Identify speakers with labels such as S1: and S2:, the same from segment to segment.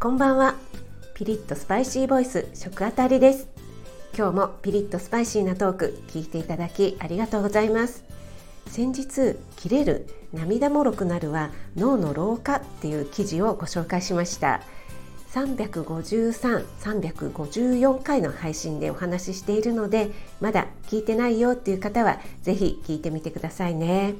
S1: こんばんは。ピリッとスパイシーボイス食あたりです。今日もピリッとスパイシーなトーク聞いていただきありがとうございます。先日切れる涙もろくなるは脳の老化っていう記事をご紹介しました。353、354回の配信でお話ししているのでまだ聞いてないよっていう方はぜひ聞いてみてくださいね。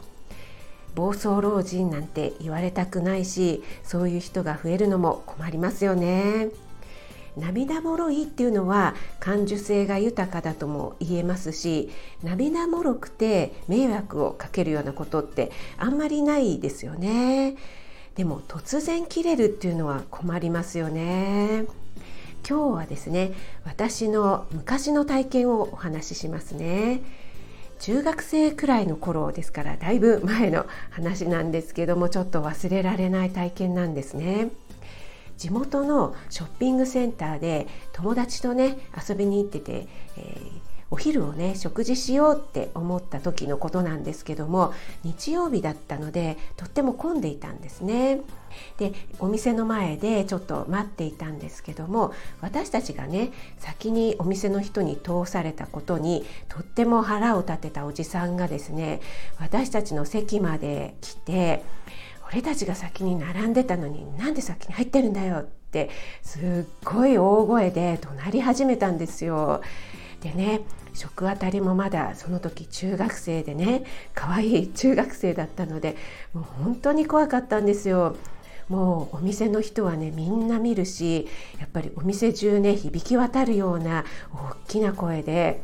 S1: 暴走老人なんて言われたくないしそういう人が増えるのも困りますよね。涙もろいっていうのは感受性が豊かだとも言えますし涙もろくて迷惑をかけるようなことってあんまりないですよね。でも突然切れるっていうのは困りますよね。今日はですね私の昔の体験をお話ししますね。中学生くらいの頃ですからだいぶ前の話なんですけどもちょっと忘れられない体験なんですね。地元のショッピングセンターで友達とね遊びに行ってて、えー、お昼をね食事しようって思った時のことなんですけども日曜日だったのでとっても混んでいたんですね。でお店の前でちょっと待っていたんですけども私たちがね先にお店の人に通されたことにとっても腹を立てたおじさんがですね私たちの席まで来て俺たちが先に並んでたのになんで先に入ってるんだよってすっごい大声で怒鳴り始めたんですよ。でね食あたりもまだその時中学生でね可愛い中学生だったのでもう本当に怖かったんですよ。もうお店の人はねみんな見るしやっぱりお店中ね響き渡るような大きな声で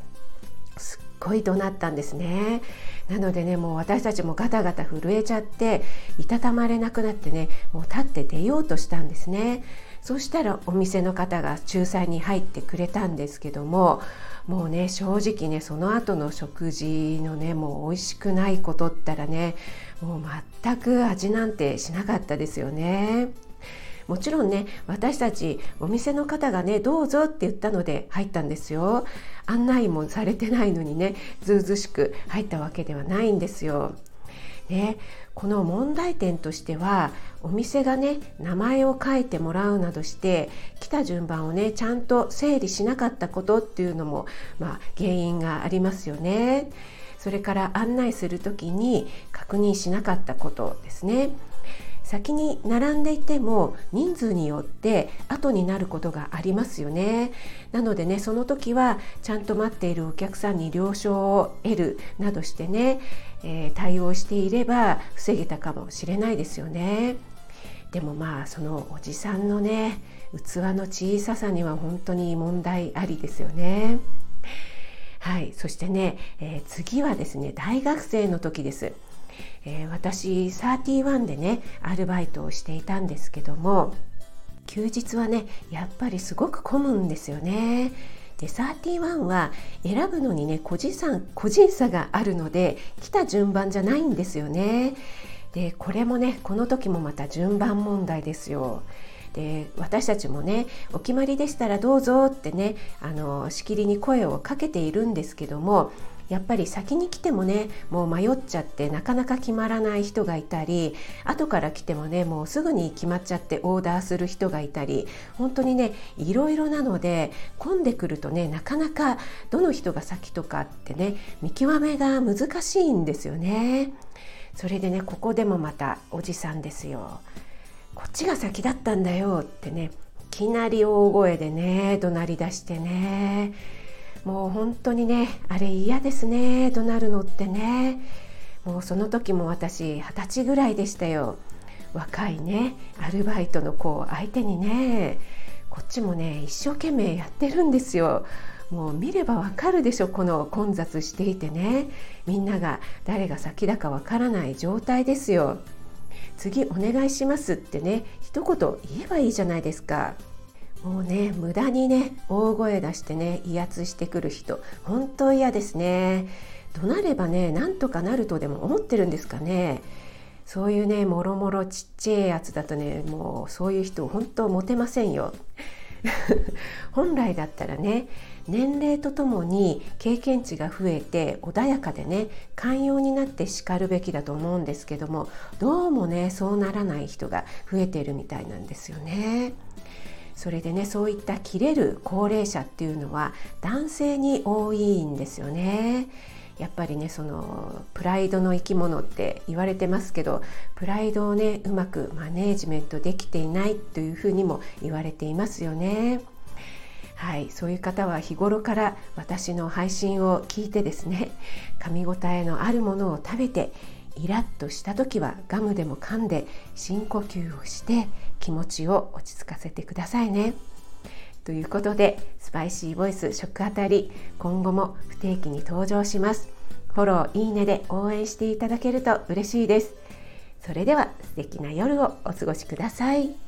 S1: すっごい怒鳴ったんですね。なのでねもう私たちもガタガタ震えちゃっていたたまれなくなってねもう立って出ようとしたんですね。そしたらお店の方が仲裁に入ってくれたんですけどももうね正直ねその後の食事のねもう美味しくないことったらねもう全く味なんてしなかったですよね。もちろんね私たちお店の方がねどうぞって言ったので入ったんですよ案内もされてないのにねずうずしく入ったわけではないんですよ。ね、この問題点としてはお店がね名前を書いてもらうなどして来た順番をねちゃんと整理しなかったことっていうのも、まあ、原因がありますよね。それから案内する時に確認しなかったことですね。先に並んでいても人数によって後になることがありますよね。なのでねその時はちゃんと待っているお客さんに了承を得るなどしてね、えー、対応していれば防げたかもしれないですよね。でもまあそのおじさんのね器の小ささには本当に問題ありですよね。はいそしてね、えー、次はですね大学生の時です。えー、私31でねアルバイトをしていたんですけども休日はねやっぱりすごく混むんですよね。で31は選ぶのにね個人差個人差があるので来た順番じゃないんですよね。でこれもねこの時もまた順番問題ですよ。で私たちもねお決まりでしたらどうぞってねあのしきりに声をかけているんですけどもやっぱり先に来てもねもう迷っちゃってなかなか決まらない人がいたり後から来てもねもうすぐに決まっちゃってオーダーする人がいたり本当にねいろいろなので混んでくるとねなかなかどの人が先とかってね見極めが難しいんですよね。それでねここでもまたおじさんですよ。こっちが先だったんだよってねいきなり大声でね怒鳴り出してねもう本当にねあれ嫌ですね怒鳴るのってね。もうその時も私二十歳ぐらいでしたよ。若いねアルバイトの子を相手にね。こっちもね一生懸命やってるんですよ。もう見ればわかるでしょこの混雑していてね。みんなが誰が先だかわからない状態ですよ。次お願いしますってね一言言えばいいじゃないですか。もうね無駄にね大声出してね威圧してくる人本当嫌ですね。怒鳴ればねなんとかなるとでも思ってるんですかね。そういうねもろもろちっちゃいやつだとねもうそういう人本当モテませんよ。本来だったらね年齢とともに経験値が増えて穏やかでね寛容になって叱るべきだと思うんですけどもどうもねそうならない人が増えているみたいなんですよね。それでねそういった切れる高齢者っていうのは男性に多いんですよね。やっぱりねそのプライドの生き物って言われてますけどプライドをねうまくマネージメントできていないというふうにも言われていますよね。はい、そういう方は日頃から私の配信を聞いてですね噛み応えのあるものを食べてイラッとした時はガムでも噛んで深呼吸をして気持ちを落ち着かせてくださいね。ということでスパイシーボイス食あたり今後も不定期に登場します。フォローいいねで応援していただけると嬉しいです。それでは素敵な夜をお過ごしください。